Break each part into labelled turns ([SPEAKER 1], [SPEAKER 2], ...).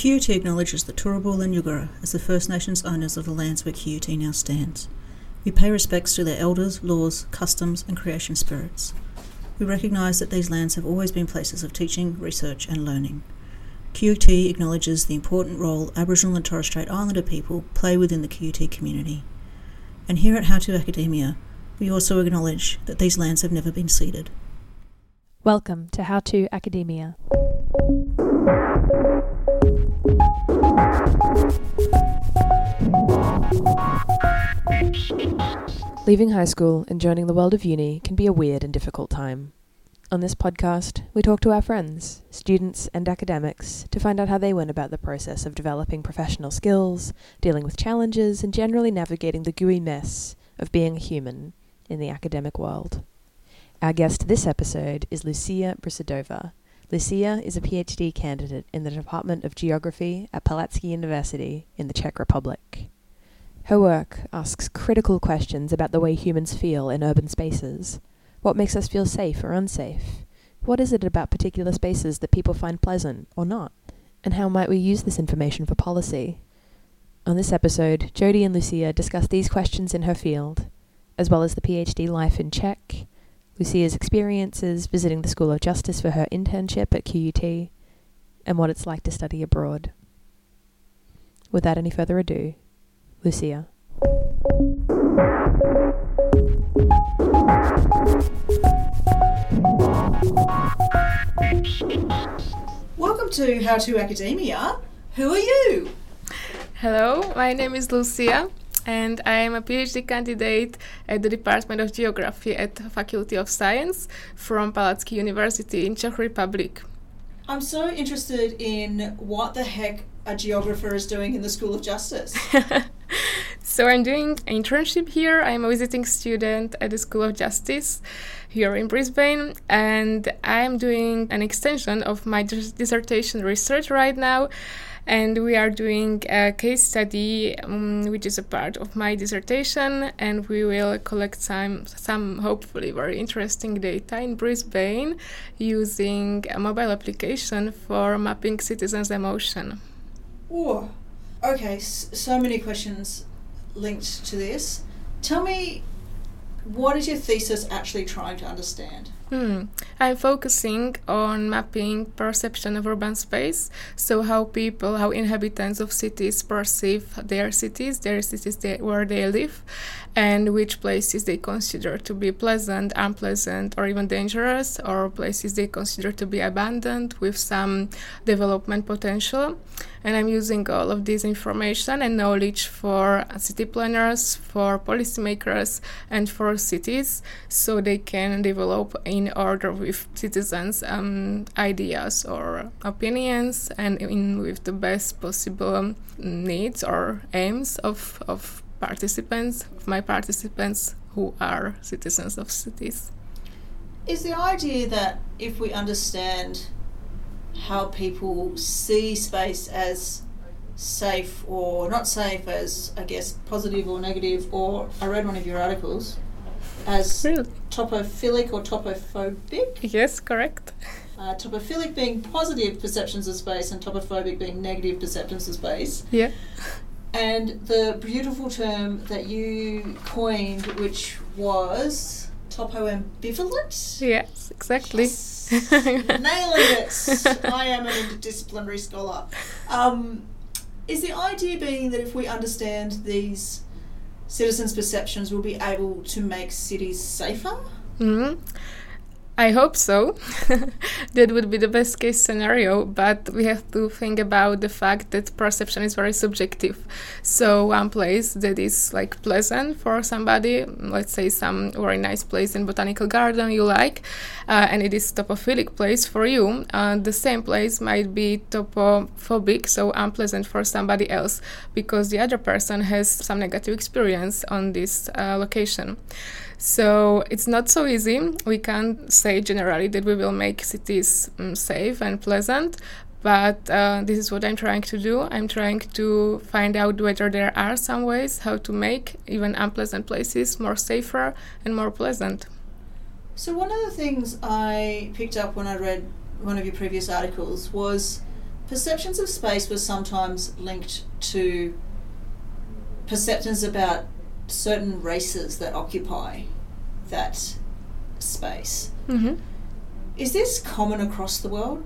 [SPEAKER 1] QUT acknowledges the Turrbal and Yugara as the First Nations owners of the lands where QUT now stands. We pay respects to their elders, laws, customs, and creation spirits. We recognise that these lands have always been places of teaching, research, and learning. QUT acknowledges the important role Aboriginal and Torres Strait Islander people play within the QUT community. And here at How to Academia, we also acknowledge that these lands have never been ceded.
[SPEAKER 2] Welcome to How to Academia. Leaving high school and joining the world of uni can be a weird and difficult time. On this podcast, we talk to our friends, students, and academics to find out how they went about the process of developing professional skills, dealing with challenges, and generally navigating the gooey mess of being a human in the academic world. Our guest this episode is Lucia Brisudova. Lucia is a PhD candidate in the Department of Geography at Palacký University in the Czech Republic. Her work asks critical questions about the way humans feel in urban spaces. What makes us feel safe or unsafe? What is it about particular spaces that people find pleasant or not? And how might we use this information for policy? On this episode, Jodi and Lucia discuss these questions in her field, as well as the PhD life in Czech, Lucia's experiences visiting the School of Justice for her internship at QUT, and what it's like to study abroad. Without any further ado, Lucia.
[SPEAKER 1] Welcome to How to Academia. Who are you?
[SPEAKER 3] Hello, my name is Lucia and I am a PhD candidate at the Department of Geography at the Faculty of Science from Palacký University in Czech Republic.
[SPEAKER 1] I'm so interested in what the heck a geographer is doing in the School of Justice.
[SPEAKER 3] so I'm doing an internship here. I'm a visiting student at the School of Justice here in Brisbane, and I'm doing an extension of my dissertation research right now and we are doing a case study um, which is a part of my dissertation and we will collect some some hopefully very interesting data in Brisbane using a mobile application for mapping citizens emotion.
[SPEAKER 1] Oh, okay, so many questions linked to this. Tell me what is your thesis actually trying to understand?
[SPEAKER 3] Hmm. I'm focusing on mapping perception of urban space, so how people, how inhabitants of cities perceive their cities, their cities where they live, and which places they consider to be pleasant, unpleasant, or even dangerous, or places they consider to be abandoned with some development potential. And I'm using all of this information and knowledge for city planners, for policymakers, and for cities so they can develop in order with citizens' um, ideas or opinions and in with the best possible needs or aims of, of participants, my participants who are citizens of cities.
[SPEAKER 1] Is the idea that if we understand how people see space as safe or not safe as I guess positive or negative or I read one of your articles as really? topophilic or topophobic?
[SPEAKER 3] Yes, correct.
[SPEAKER 1] Uh, topophilic being positive perceptions of space and topophobic being negative perceptions of space.
[SPEAKER 3] Yeah.
[SPEAKER 1] And the beautiful term that you coined, which was topo ambivalent?
[SPEAKER 3] Yes, exactly.
[SPEAKER 1] Yes. Nailing it. I am an interdisciplinary scholar. Um, is the idea being that if we understand these citizens' perceptions, we'll be able to make cities safer?
[SPEAKER 3] Mm-hmm. I hope so. that would be the best case scenario, but we have to think about the fact that perception is very subjective. So, one place that is like pleasant for somebody, let's say some very nice place in botanical garden you like, uh, and it is topophilic place for you, uh, the same place might be topophobic, so unpleasant for somebody else because the other person has some negative experience on this uh, location. So it's not so easy. We can't say generally that we will make cities um, safe and pleasant, but uh, this is what I'm trying to do. I'm trying to find out whether there are some ways how to make even unpleasant places more safer and more pleasant.
[SPEAKER 1] So one of the things I picked up when I read one of your previous articles was perceptions of space were sometimes linked to perceptions about certain races that occupy that space.
[SPEAKER 3] hmm
[SPEAKER 1] Is this common across the world?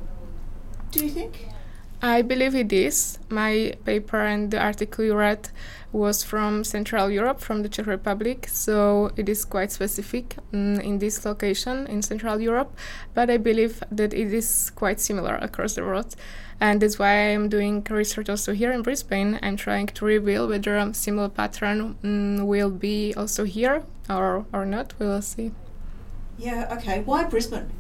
[SPEAKER 1] Do you think?
[SPEAKER 3] I believe it is. My paper and the article you read was from Central Europe, from the Czech Republic, so it is quite specific mm, in this location in Central Europe. But I believe that it is quite similar across the world, and that's why I am doing research also here in Brisbane. I'm trying to reveal whether a similar pattern mm, will be also here or or not. We will see.
[SPEAKER 1] Yeah, okay. Why Brisbane?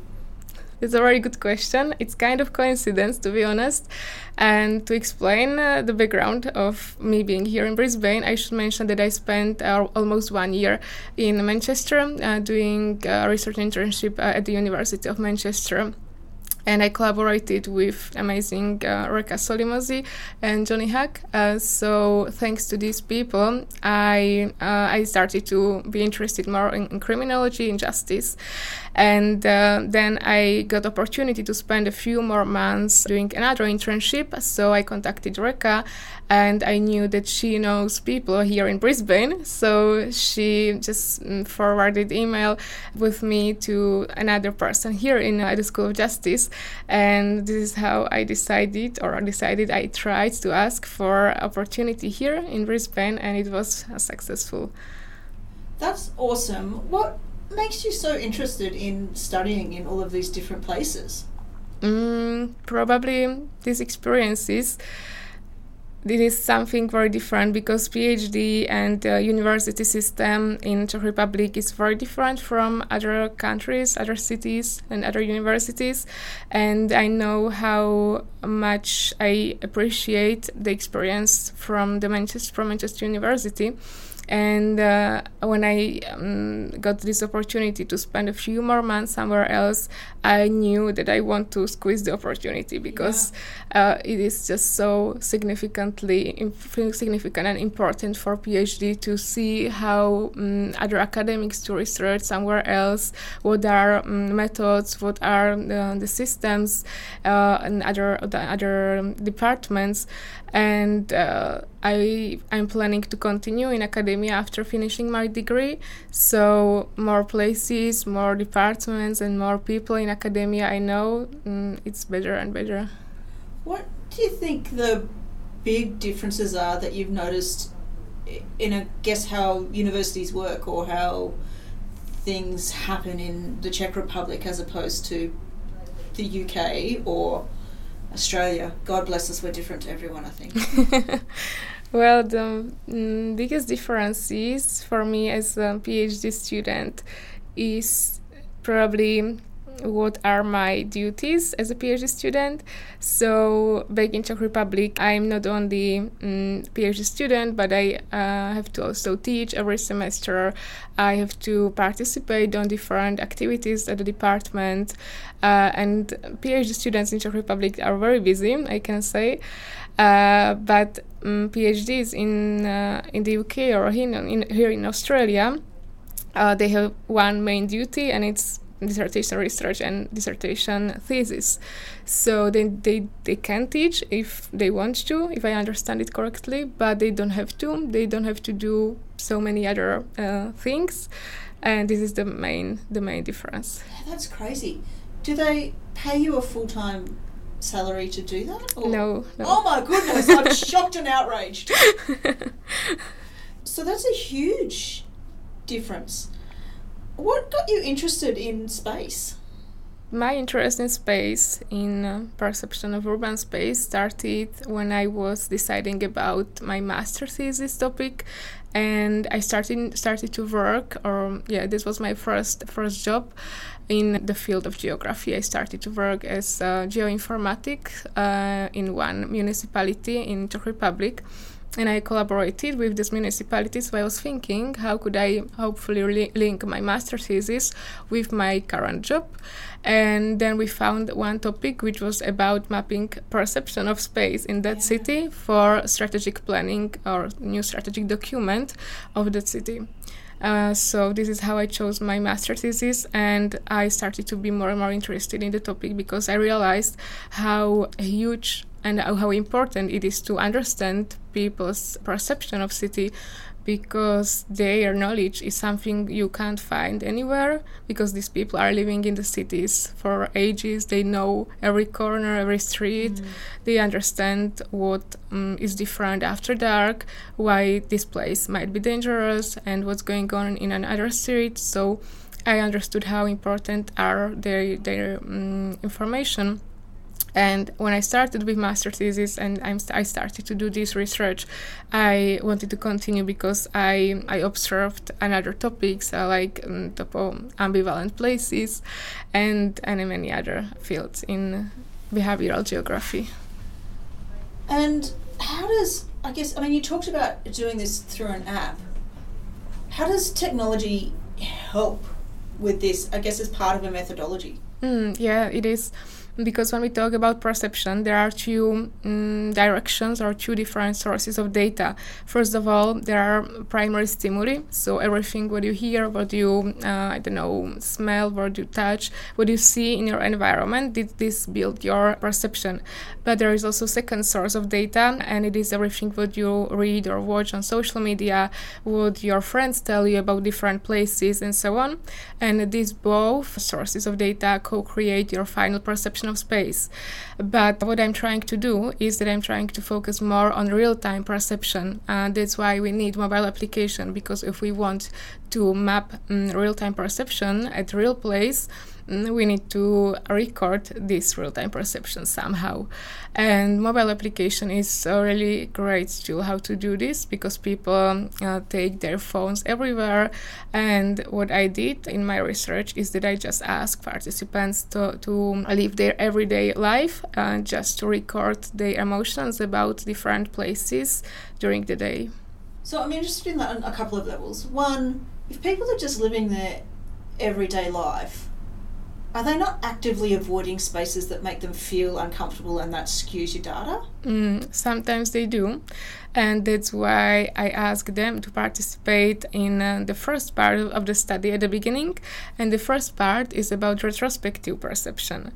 [SPEAKER 3] It's a very good question. It's kind of coincidence, to be honest. And to explain uh, the background of me being here in Brisbane, I should mention that I spent uh, almost one year in Manchester uh, doing a research internship uh, at the University of Manchester. And I collaborated with amazing uh, Reka and Johnny Huck. Uh, so thanks to these people, I uh, I started to be interested more in, in criminology and justice and uh, then I got opportunity to spend a few more months doing another internship. So I contacted Reka, and I knew that she knows people here in Brisbane. So she just mm, forwarded email with me to another person here in uh, the School of Justice, and this is how I decided, or decided I tried to ask for opportunity here in Brisbane, and it was successful.
[SPEAKER 1] That's awesome. What makes you so interested in studying in all of these different places?
[SPEAKER 3] Mm, probably these experiences. It is something very different because PhD and uh, university system in Czech Republic is very different from other countries, other cities, and other universities. And I know how much I appreciate the experience from the Manchester from Manchester University and uh, when I um, got this opportunity to spend a few more months somewhere else, I knew that I want to squeeze the opportunity because yeah. uh, it is just so significantly significant and important for PhD to see how um, other academics to research somewhere else, what are um, methods, what are the, the systems, uh, and other the other departments, and uh, I I'm planning to continue in academia after finishing my degree. So more places, more departments, and more people in academia I know mm, it's better and better.
[SPEAKER 1] What do you think the big differences are that you've noticed in I guess how universities work or how things happen in the Czech Republic as opposed to the UK or Australia. God bless us, we're different to everyone, I think.
[SPEAKER 3] well, the mm, biggest difference is for me as a PhD student is probably what are my duties as a PhD student. So back in Czech Republic, I'm not only um, PhD student, but I uh, have to also teach every semester. I have to participate on different activities at the department, uh, and PhD students in Czech Republic are very busy, I can say. Uh, but um, PhDs in uh, in the UK or in, in, here in Australia, uh, they have one main duty, and it's dissertation research and dissertation thesis. So they, they, they can teach if they want to, if I understand it correctly, but they don't have to. They don't have to do so many other uh, things, and this is the main the main difference.
[SPEAKER 1] Yeah, that's crazy. Do they pay you a full time salary to do that?
[SPEAKER 3] Or? No, no.
[SPEAKER 1] Oh my goodness! I'm shocked and outraged. so that's a huge difference. What got you interested in space?
[SPEAKER 3] My interest in space, in uh, perception of urban space, started when I was deciding about my master thesis topic, and I started started to work. Or yeah, this was my first first job in the field of geography. I started to work as a geoinformatic uh, in one municipality in Czech Republic and I collaborated with this municipality. So I was thinking, how could I hopefully li- link my master thesis with my current job? And then we found one topic which was about mapping perception of space in that yeah. city for strategic planning or new strategic document of that city. Uh, so this is how I chose my master thesis, and I started to be more and more interested in the topic because I realized how huge and how important it is to understand people's perception of city because their knowledge is something you can't find anywhere because these people are living in the cities for ages. They know every corner every street. Mm. they understand what um, is different after dark why this place might be dangerous and what's going on in another street. So i understood how important are their their um, information and when I started with master thesis and I'm st- I started to do this research, I wanted to continue because I I observed another topics uh, like um, ambivalent places, and and many other fields in behavioral geography.
[SPEAKER 1] And how does I guess I mean you talked about doing this through an app. How does technology help with this? I guess as part of a methodology.
[SPEAKER 3] Mm, yeah, it is because when we talk about perception, there are two um, directions or two different sources of data. First of all, there are primary stimuli, so everything what you hear, what you uh, I don't know smell, what you touch, what you see in your environment. Did this build your perception? But there is also second source of data, and it is everything what you read or watch on social media, what your friends tell you about different places, and so on. And these both sources of data co-create your final perception of space. But what I'm trying to do is that I'm trying to focus more on real time perception. And that's why we need mobile application because if we want to map um, real time perception at real place, Mm, we need to record this real-time perception somehow. And mobile application is a really great tool how to do this because people uh, take their phones everywhere. And what i did in my research is that i just asked participants to, to live their everyday life and just to record their emotions about different places during the day.
[SPEAKER 1] So i'm interested in that on a couple of levels. One if people are just living their everyday life are they not actively avoiding spaces that make them feel uncomfortable and that skews your data?
[SPEAKER 3] Mm, sometimes they do and that's why I asked them to participate in uh, the first part of the study at the beginning. And the first part is about retrospective perception.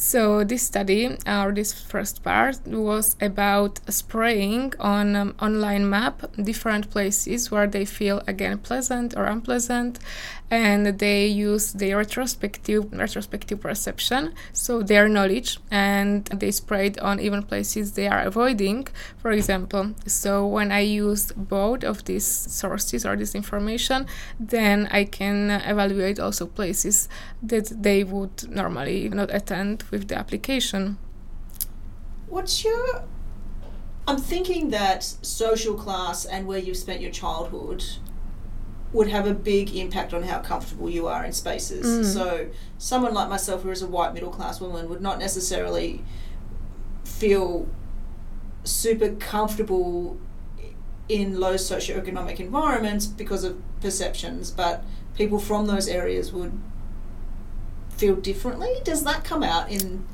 [SPEAKER 3] So this study, or this first part, was about spraying on um, online map different places where they feel again pleasant or unpleasant, and they use the retrospective retrospective perception, so their knowledge, and they sprayed on even places they are avoiding. For example, so when I use both of these sources or this information, then I can evaluate also places that they would normally not attend with the application.
[SPEAKER 1] What's your I'm thinking that social class and where you've spent your childhood would have a big impact on how comfortable you are in spaces. Mm. So, someone like myself, who is a white middle class woman, would not necessarily feel super comfortable in low socioeconomic environments because of perceptions, but people from those areas would feel differently. Does that come out in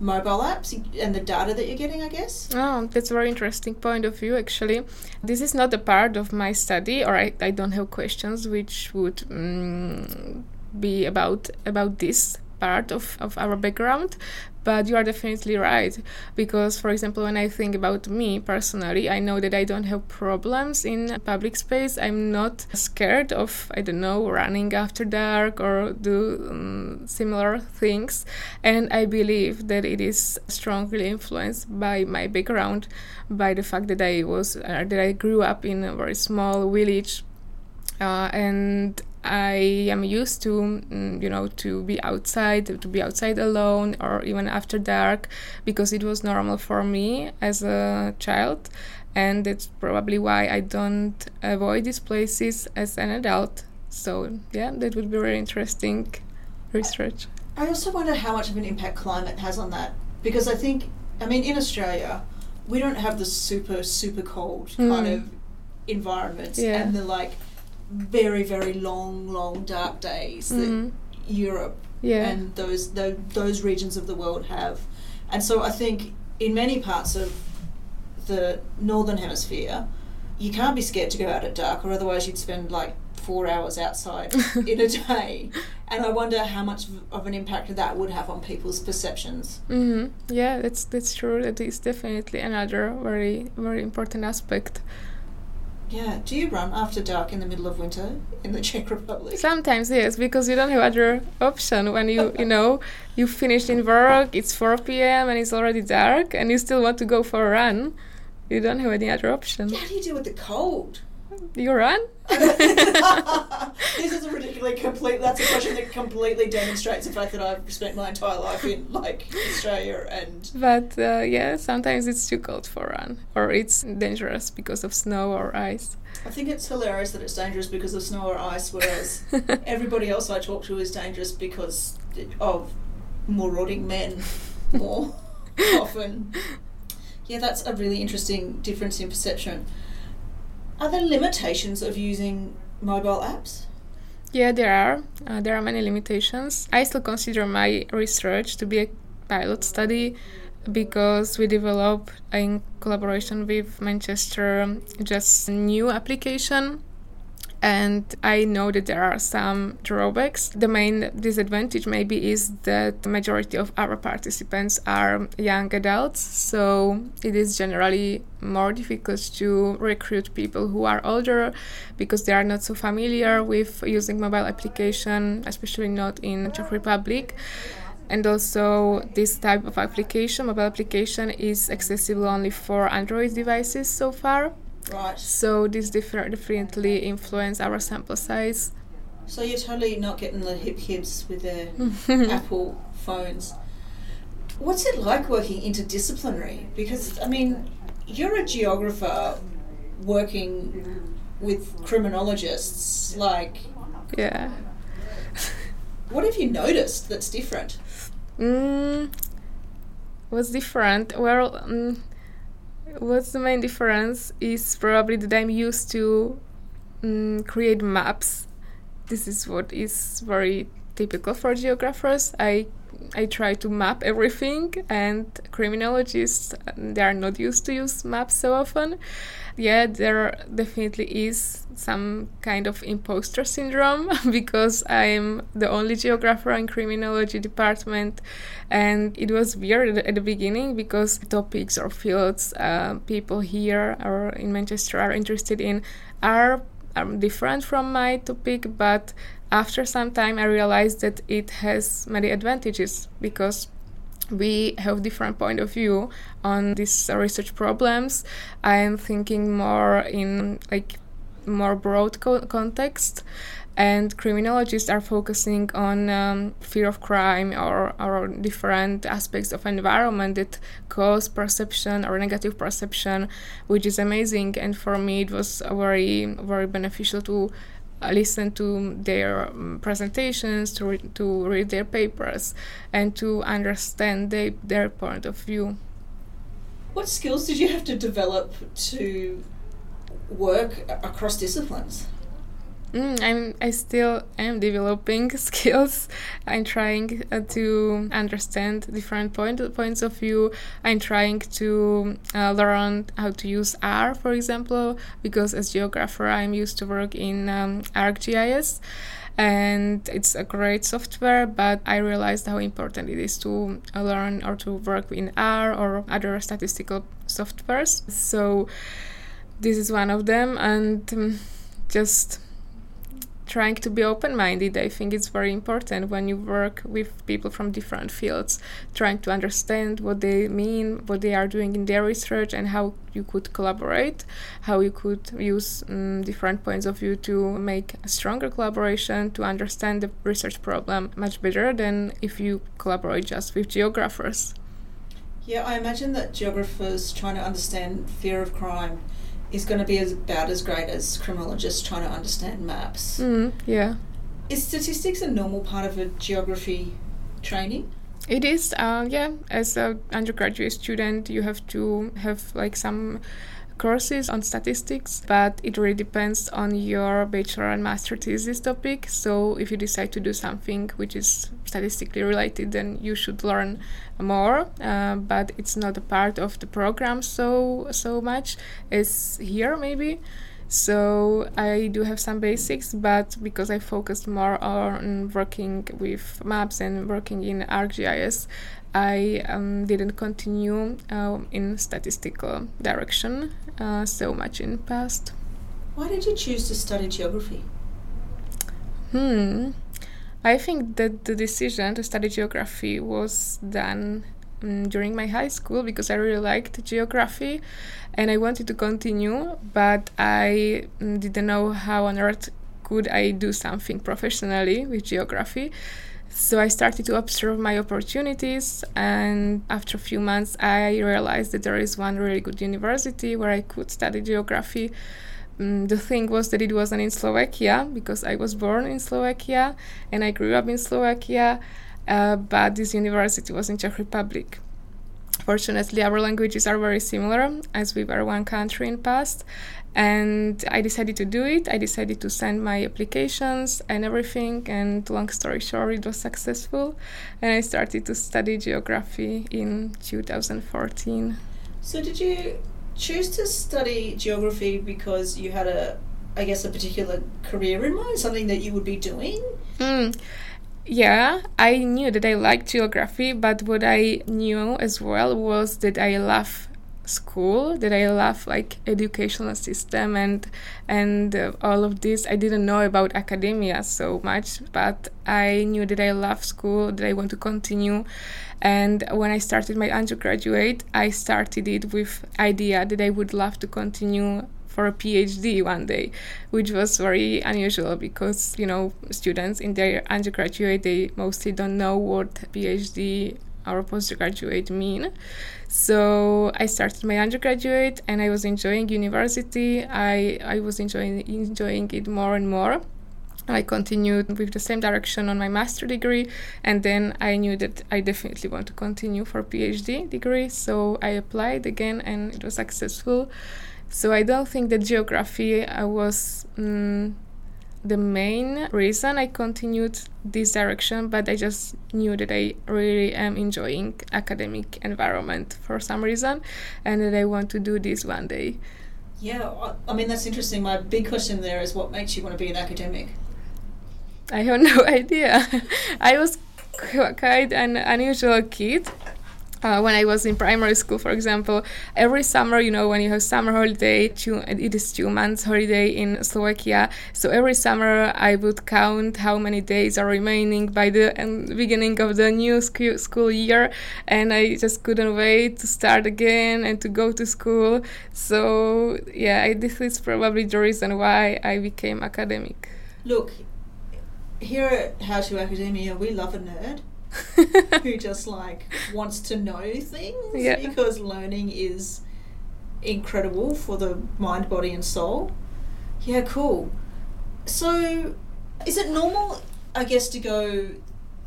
[SPEAKER 1] mobile apps and the data that you're getting, I guess?
[SPEAKER 3] Oh, that's a very interesting point of view, actually. This is not a part of my study, or I, I don't have questions which would um, be about about this part of, of our background but you are definitely right because for example when i think about me personally i know that i don't have problems in public space. I'm not scared of i don't know running after dark or do um, similar things. And i believe that it is strongly influenced by my background by the fact that i was uh, that i grew up in a very small village uh, and I am used to, mm, you know, to be outside, to be outside alone, or even after dark, because it was normal for me as a child, and that's probably why I don't avoid these places as an adult. So yeah, that would be very interesting research.
[SPEAKER 1] I also wonder how much of an impact climate has on that, because I think, I mean, in Australia, we don't have the super super cold mm. kind of environments, yeah. and the like very very long long dark days that mm-hmm. Europe yeah. and those the, those regions of the world have and so I think in many parts of the northern hemisphere you can't be scared to go out at dark or otherwise you'd spend like four hours outside in a day. And I wonder how much of an impact that would have on people's perceptions.
[SPEAKER 3] Mm-hmm. Yeah, that's that's true. That is definitely another very very important aspect.
[SPEAKER 1] Yeah. Do you run after dark in the middle of winter in the Czech Republic?
[SPEAKER 3] Sometimes yes, because you don't have other option when you you know you finished in work. It's four p.m. and it's already dark, and you still want to go for a run. You don't have any other option.
[SPEAKER 1] How do you deal with the cold?
[SPEAKER 3] You run?
[SPEAKER 1] this is a ridiculously complete. That's a question that completely demonstrates the fact that I've spent my entire life in like Australia and.
[SPEAKER 3] But uh, yeah, sometimes it's too cold for run, or it's dangerous because of snow or ice.
[SPEAKER 1] I think it's hilarious that it's dangerous because of snow or ice, whereas everybody else I talk to is dangerous because of marauding men more often. Yeah, that's a really interesting difference in perception. Are there limitations of using mobile apps?
[SPEAKER 3] Yeah, there are. Uh, there are many limitations. I still consider my research to be a pilot study because we develop in collaboration with Manchester just a new application and I know that there are some drawbacks. The main disadvantage maybe is that the majority of our participants are young adults, so it is generally more difficult to recruit people who are older because they are not so familiar with using mobile application, especially not in Czech Republic and also this type of application mobile application is accessible only for android devices so far
[SPEAKER 1] Right.
[SPEAKER 3] so this differ- differently influence our sample size.
[SPEAKER 1] So you're totally not getting the hip kids with their Apple phones. What's it like working interdisciplinary? Because I mean, you're a geographer working with criminologists. Like,
[SPEAKER 3] Yeah.
[SPEAKER 1] what have you noticed that's different?
[SPEAKER 3] Mm, what's different? Well, mm, what's the main difference is probably that I'm used to mm, create maps. This is what is very typical for geographers. I I try to map everything, and criminologists they are not used to use maps so often. Yeah, there definitely is some kind of imposter syndrome because I'm the only geographer in criminology department, and it was weird at the beginning because topics or fields uh, people here or in Manchester are interested in are are different from my topic, but after some time I realized that it has many advantages because we have different point of view on these research problems. I am thinking more in like more broad co- context and criminologists are focusing on um, fear of crime or, or different aspects of environment that cause perception or negative perception which is amazing and for me it was very very beneficial to listen to their um, presentations to, re- to read their papers and to understand they, their point of view
[SPEAKER 1] What skills did you have to develop to work across disciplines?
[SPEAKER 3] Mm, I'm I still am developing skills. I'm trying uh, to understand different point points of view. I'm trying to uh, learn how to use R, for example, because as geographer I'm used to work in um, ArcGIS, and it's a great software. But I realized how important it is to uh, learn or to work in R or other statistical softwares. So this is one of them, and um, just trying to be open minded. I think it's very important when you work with people from different fields, trying to understand what they mean, what they are doing in their research, and how you could collaborate, how you could use um, different points of view to make a stronger collaboration, to understand the research problem much better than if you collaborate just with geographers.
[SPEAKER 1] Yeah, I imagine that geographers trying to understand fear of crime is going to be as, about as great as criminologists trying to understand maps.
[SPEAKER 3] Mm, yeah.
[SPEAKER 1] Is statistics a normal part of a geography training?
[SPEAKER 3] It is, uh, yeah. As an undergraduate student, you have to have like some courses on statistics, but it really depends on your bachelor and master thesis topic. So if you decide to do something which is statistically related, then you should learn more. Uh, but it's not a part of the program so so much as here maybe. So I do have some basics, but because I focused more on working with maps and working in ArcGIS, I um, didn't continue uh, in statistical direction uh, so much in past.
[SPEAKER 1] Why did you choose to study geography?
[SPEAKER 3] Hmm. I think that the decision to study geography was done um, during my high school because I really liked geography and I wanted to continue, but I um, didn't know how on earth could I do something professionally with geography. So I started to observe my opportunities, and after a few months, I realized that there is one really good university where I could study geography. Um, the thing was that it wasn't in Slovakia because I was born in Slovakia and I grew up in Slovakia, uh, but this university was in Czech Republic. Fortunately, our languages are very similar as we were one country in past, and I decided to do it. I decided to send my applications and everything, and long story short, it was successful, and I started to study geography in 2014.
[SPEAKER 1] So, did you choose to study geography because you had a, I guess, a particular career in mind, something that you would be doing?
[SPEAKER 3] Mm. Yeah, I knew that I liked geography, but what I knew as well was that I love school that I love like educational system and and uh, all of this. I didn't know about academia so much but I knew that I love school that I want to continue. And when I started my undergraduate I started it with idea that I would love to continue for a PhD one day, which was very unusual because you know students in their undergraduate they mostly don't know what PhD or postgraduate mean. So I started my undergraduate and I was enjoying university. I, I was enjoying enjoying it more and more. I continued with the same direction on my master degree, and then I knew that I definitely want to continue for PhD degree. So I applied again, and it was successful. So I don't think that geography I was. Mm, the main reason I continued this direction, but I just knew that I really am enjoying academic environment for some reason, and that I want to do this one day.
[SPEAKER 1] Yeah, I mean that's interesting. My big question there is, what makes you want to be an academic?
[SPEAKER 3] I have no idea. I was quite an unusual kid uh, when I was in primary school, for example, every summer, you know, when you have summer holiday, two, it is two months holiday in Slovakia. So every summer, I would count how many days are remaining by the um, beginning of the new sc- school year, and I just couldn't wait to start again and to go to school. So yeah, I, this is probably the reason why I became academic.
[SPEAKER 1] Look, here at How to Academia, we love a nerd. who just like wants to know things
[SPEAKER 3] Yeah.
[SPEAKER 1] because learning is incredible for the mind, body, and soul. Yeah, cool. So, is it normal, I guess, to go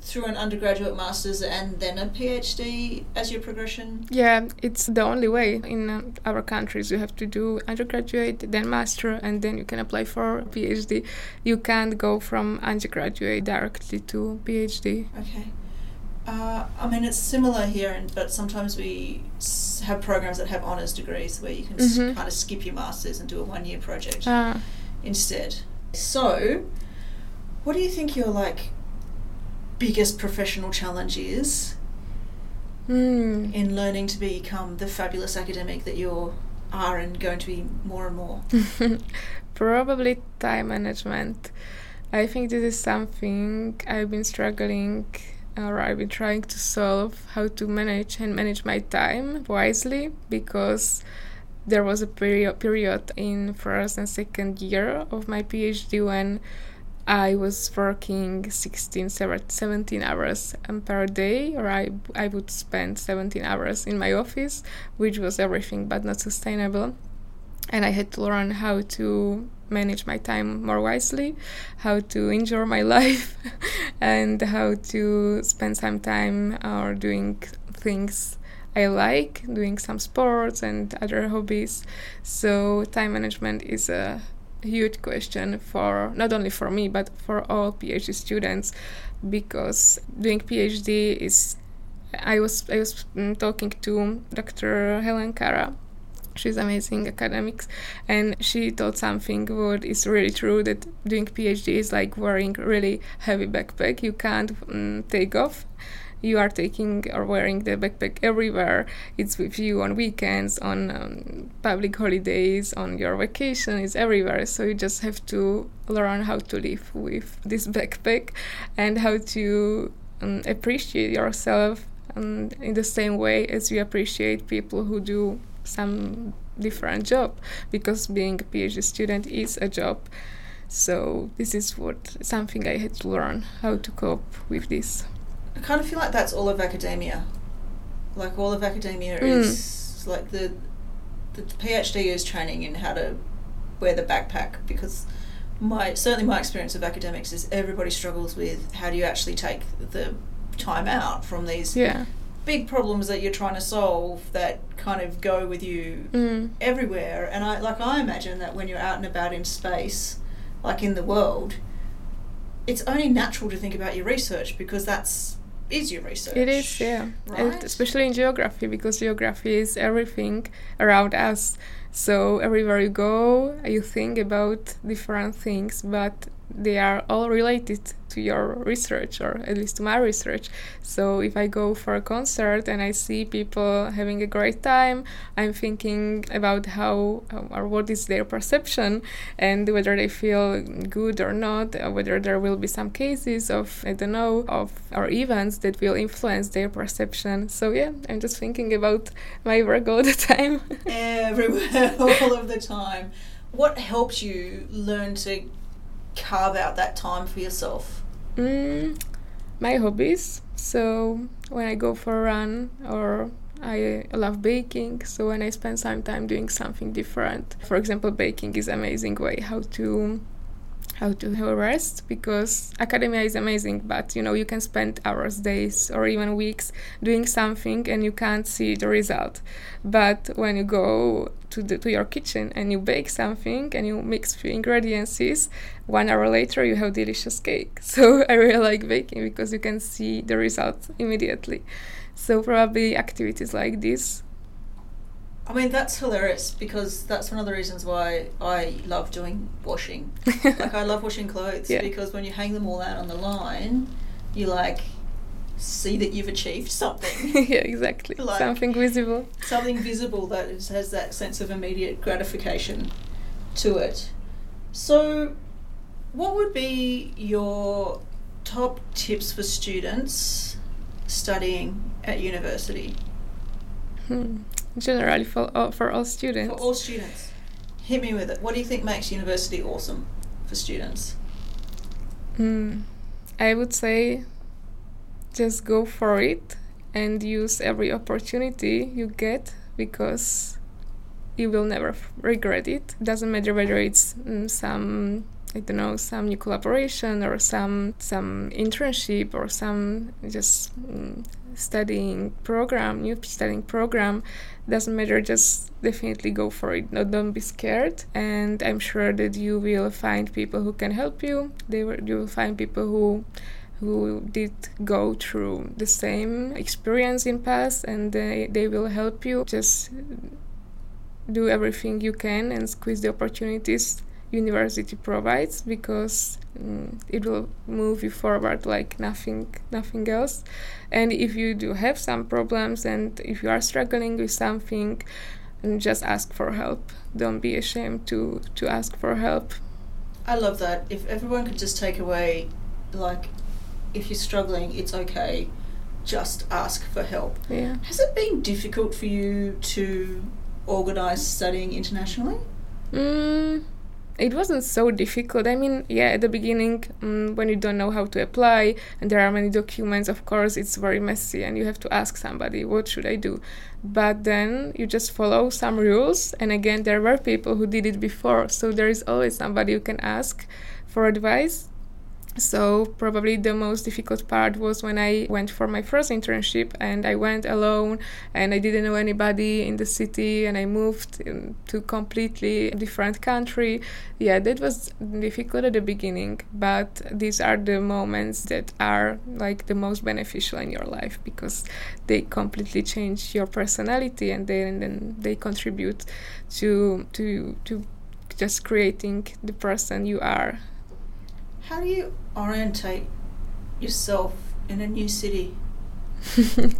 [SPEAKER 1] through an undergraduate master's and then a PhD as your progression?
[SPEAKER 3] Yeah, it's the only way in our countries. You have to do undergraduate, then master, and then you can apply for PhD. You can't go from undergraduate directly to PhD.
[SPEAKER 1] Okay. Uh, I mean, it's similar here, and but sometimes we s- have programs that have honours degrees where you can s-
[SPEAKER 3] Mhm.
[SPEAKER 1] kind of skip your masters and do a one-year project
[SPEAKER 3] Ah.
[SPEAKER 1] instead. So, what do you think your like biggest professional challenge is
[SPEAKER 3] Hmm.
[SPEAKER 1] in learning to become the fabulous academic that you are and going to be more and more?
[SPEAKER 3] Probably time management. I think this is something I've been struggling or I've been trying to solve how to manage and manage my time wisely because there was a period period in first and second year of my PhD when I was working 16, 17 hours um, per day, or I, I would spend 17 hours in my office, which was everything but not sustainable and I had to learn how to manage my time more wisely, how to enjoy my life, and how to spend some time or doing things I like, doing some sports and other hobbies. So time management is a huge question for not only for me but for all PhD students because doing PhD is I was I was mm, talking to Dr. Helen Kara she's amazing academics. And she told something what is really true that doing phd is like wearing really heavy backpack. You can't um, take off. You are taking or wearing the backpack everywhere. It's with you on weekends on um, public holidays on your vacation it's everywhere. So you just have to learn how to live with this backpack and how to um, appreciate yourself um, in the same way as you appreciate people who do some different job because being a PhD student is a job. So this is what something I had to learn how to cope with this.
[SPEAKER 1] I kind of feel like that's all of academia. Like all of academia mm. is like the the PhD is training in how to wear the backpack because my certainly my experience of academics is everybody struggles with how do you actually take the time out from these
[SPEAKER 3] yeah
[SPEAKER 1] big problems that you're trying to solve that kind of go with you
[SPEAKER 3] mm.
[SPEAKER 1] everywhere. And I like I imagine that when you're out and about in space, like in the world, it's only natural to think about your research because that's is your research.
[SPEAKER 3] It is, yeah.
[SPEAKER 1] Right?
[SPEAKER 3] especially in geography because geography is everything around us. So everywhere you go, you think about different things, but they are all related to your research or at least to my research. So if i go for a concert and i see people having a great time i'm thinking about how uh, or what is their perception and whether they feel good or not or whether there will be some cases of i don't know of or events that will influence their perception. So yeah i'm just thinking about my work all the time.
[SPEAKER 1] Everywhere all of the time. What helps you learn to carve out that time for yourself?
[SPEAKER 3] Mm, my hobbies. So when I go for a run or I love baking, so when I spend some time doing something different, for example, baking is amazing way how to how to have a rest because academia is amazing but you know you can spend hours days or even weeks doing something and you can't see the result. But when you go to the, to your kitchen and you bake something and you mix few ingredients one hour later you have delicious cake. So i really like baking because you can see the result immediately. So probably activities like this
[SPEAKER 1] I mean, that's hilarious because that's one of the reasons why I love doing washing. like, I love washing clothes yeah. because when you hang them all out on the line, you like see that you've achieved something.
[SPEAKER 3] yeah, exactly. Like, something visible.
[SPEAKER 1] Something visible that is, has that sense of immediate gratification to it. So, what would be your top tips for students studying at university?
[SPEAKER 3] Hmm generally for all, for all students.
[SPEAKER 1] For all students. Hit me with it. What do you think makes university awesome for students?
[SPEAKER 3] Mm, I would say just go for it and use every opportunity you get because you will never regret it. Doesn't matter whether it's mm, some I don't know some new collaboration or some some internship or some just mm, studying program, new studying program doesn't matter just definitely go for it. No don't be scared. And i'm sure that you will find people who can help you. They will, you will find people who who did go through the same experience in past and they, they will help you. Just do everything you can and squeeze the opportunities university provides because um, it will move you forward like nothing nothing else. And if you do have some problems and if you are struggling with something just ask for help. Don't be ashamed to to ask for help.
[SPEAKER 1] I love that. If everyone could just take away like if you're struggling it's okay. Just ask for help.
[SPEAKER 3] Yeah.
[SPEAKER 1] Has it been difficult for you to organize studying internationally?
[SPEAKER 3] Mm, it wasn't so difficult. I mean, yeah, at the beginning, um, when you don't know how to apply and there are many documents, of course, it's very messy and you have to ask somebody, what should I do? But then you just follow some rules. And again, there were people who did it before. So there is always somebody you can ask for advice. So, probably the most difficult part was when I went for my first internship and I went alone and I didn't know anybody in the city and I moved to completely different country. Yeah, that was difficult at the beginning, but these are the moments that are like the most beneficial in your life because they completely change your personality and then, then they contribute to to to just creating the person you are
[SPEAKER 1] how do you orientate yourself in a new city?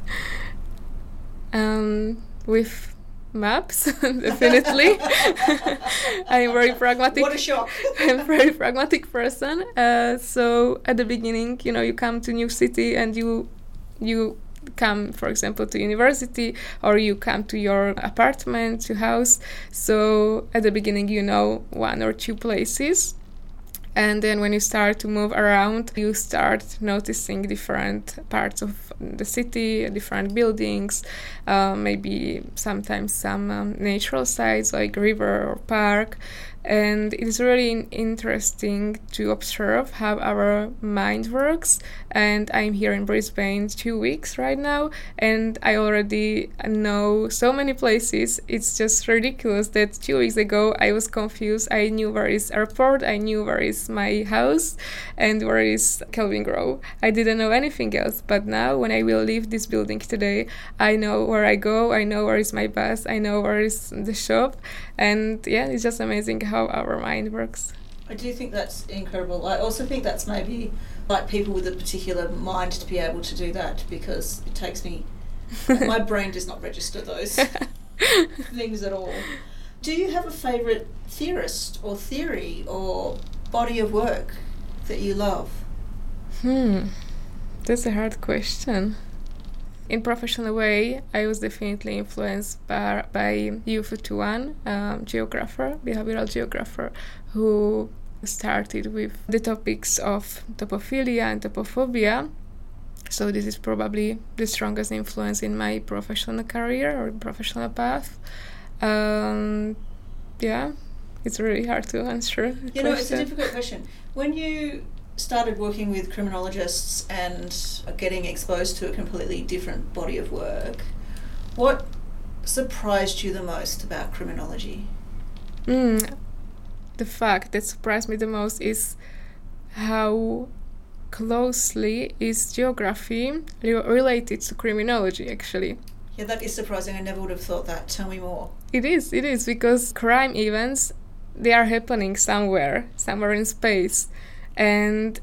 [SPEAKER 3] um, with maps, definitely. I'm very pragmatic.
[SPEAKER 1] What a shock!
[SPEAKER 3] I'm a very pragmatic person. Uh, so at the beginning, you know, you come to new city and you you come for example to university or you come to your apartment to house so at the beginning you know one or two places and then when you start to move around you start noticing different parts of the city different buildings uh, maybe sometimes some um, natural sites like river or park and it's really interesting to observe how our mind works. And i'm here in brisbane two weeks right now and i already know so many places. It's just ridiculous that two weeks ago i was confused. I knew where is airport i knew where is my house and where is kelvin grove. I didn't know anything else but now when i will leave this building today i know where i go i know where is my bus i know where is the shop. And yeah it's just amazing how our mind works.
[SPEAKER 1] I do think that's incredible. I also think that's maybe like people with a particular mind to be able to do that because it takes me my brain does not register those things at all. Do you have a favorite theorist or theory or body of work that you love?
[SPEAKER 3] Hmm. That's a hard question in professional way, I was definitely influenced by, by Yi-Fu Tuan, um, geographer, behavioral geographer, who started with the topics of topophilia and topophobia. So this is probably the strongest influence in my professional career or professional path. Um, yeah, it's really hard to answer.
[SPEAKER 1] You know, it's a difficult question. When you started working with criminologists and getting exposed to a completely different body of work, what surprised you the most about criminology?
[SPEAKER 3] Mm, the fact that surprised me the most is how closely is geography related to criminology actually.
[SPEAKER 1] Yeah, that is surprising. I never would have thought that. Tell me more.
[SPEAKER 3] It is, it is, because crime events, they are happening somewhere, somewhere in space and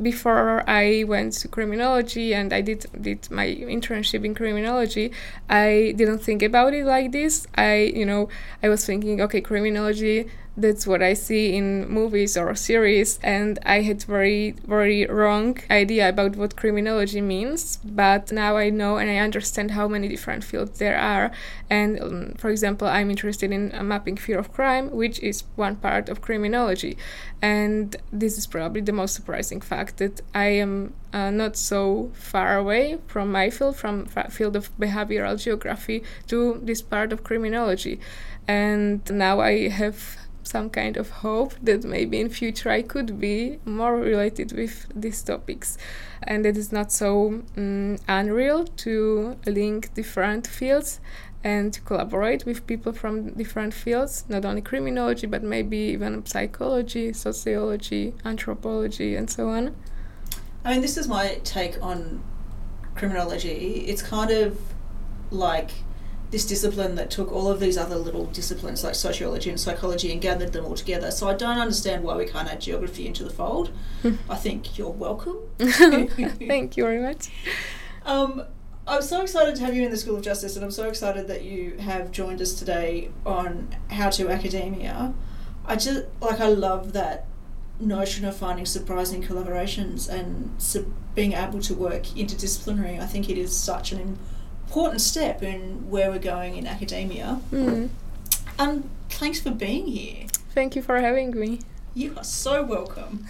[SPEAKER 3] before I went to criminology and I did did my internship in criminology, I didn't think about it like this. I you know I was thinking, okay, criminology that's what I see in movies or series, and I had very, very wrong idea about what criminology means. But now I know and I understand how many different fields there are. And um, for example, I'm interested in uh, mapping fear of crime, which is one part of criminology. And this is probably the most surprising fact that I am uh, not so far away from my field, from field of behavioral geography, to this part of criminology. And now I have some kind of hope that maybe in future I could be more related with these topics and it is not so um, unreal to link different fields and to collaborate with people from different fields, not only criminology, but maybe even psychology, sociology, anthropology, and so on.
[SPEAKER 1] I mean, this is my take on criminology. It's kind of like this discipline that took all of these other little disciplines like sociology and psychology and gathered them all together. So I don't understand why we can't add geography into the fold. I think you're welcome.
[SPEAKER 3] Thank you very much.
[SPEAKER 1] Um, I'm so excited to have you in the School of Justice, and I'm so excited that you have joined us today on How to Academia. I just like I love that notion of finding surprising collaborations and su- being able to work interdisciplinary. I think it is such an important step in where we're going in academia.
[SPEAKER 3] Mm.
[SPEAKER 1] And thanks for being here.
[SPEAKER 3] Thank you for having me.
[SPEAKER 1] You are so welcome.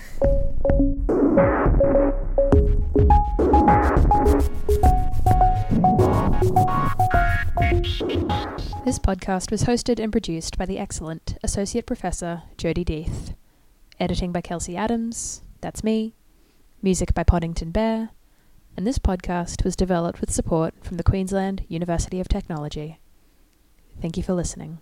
[SPEAKER 2] This podcast was hosted and produced by the excellent Associate Professor Jodi Death. Editing by Kelsey Adams. That's me. Music by Poddington Bear. And this podcast was developed with support from the Queensland University of Technology. Thank you for listening.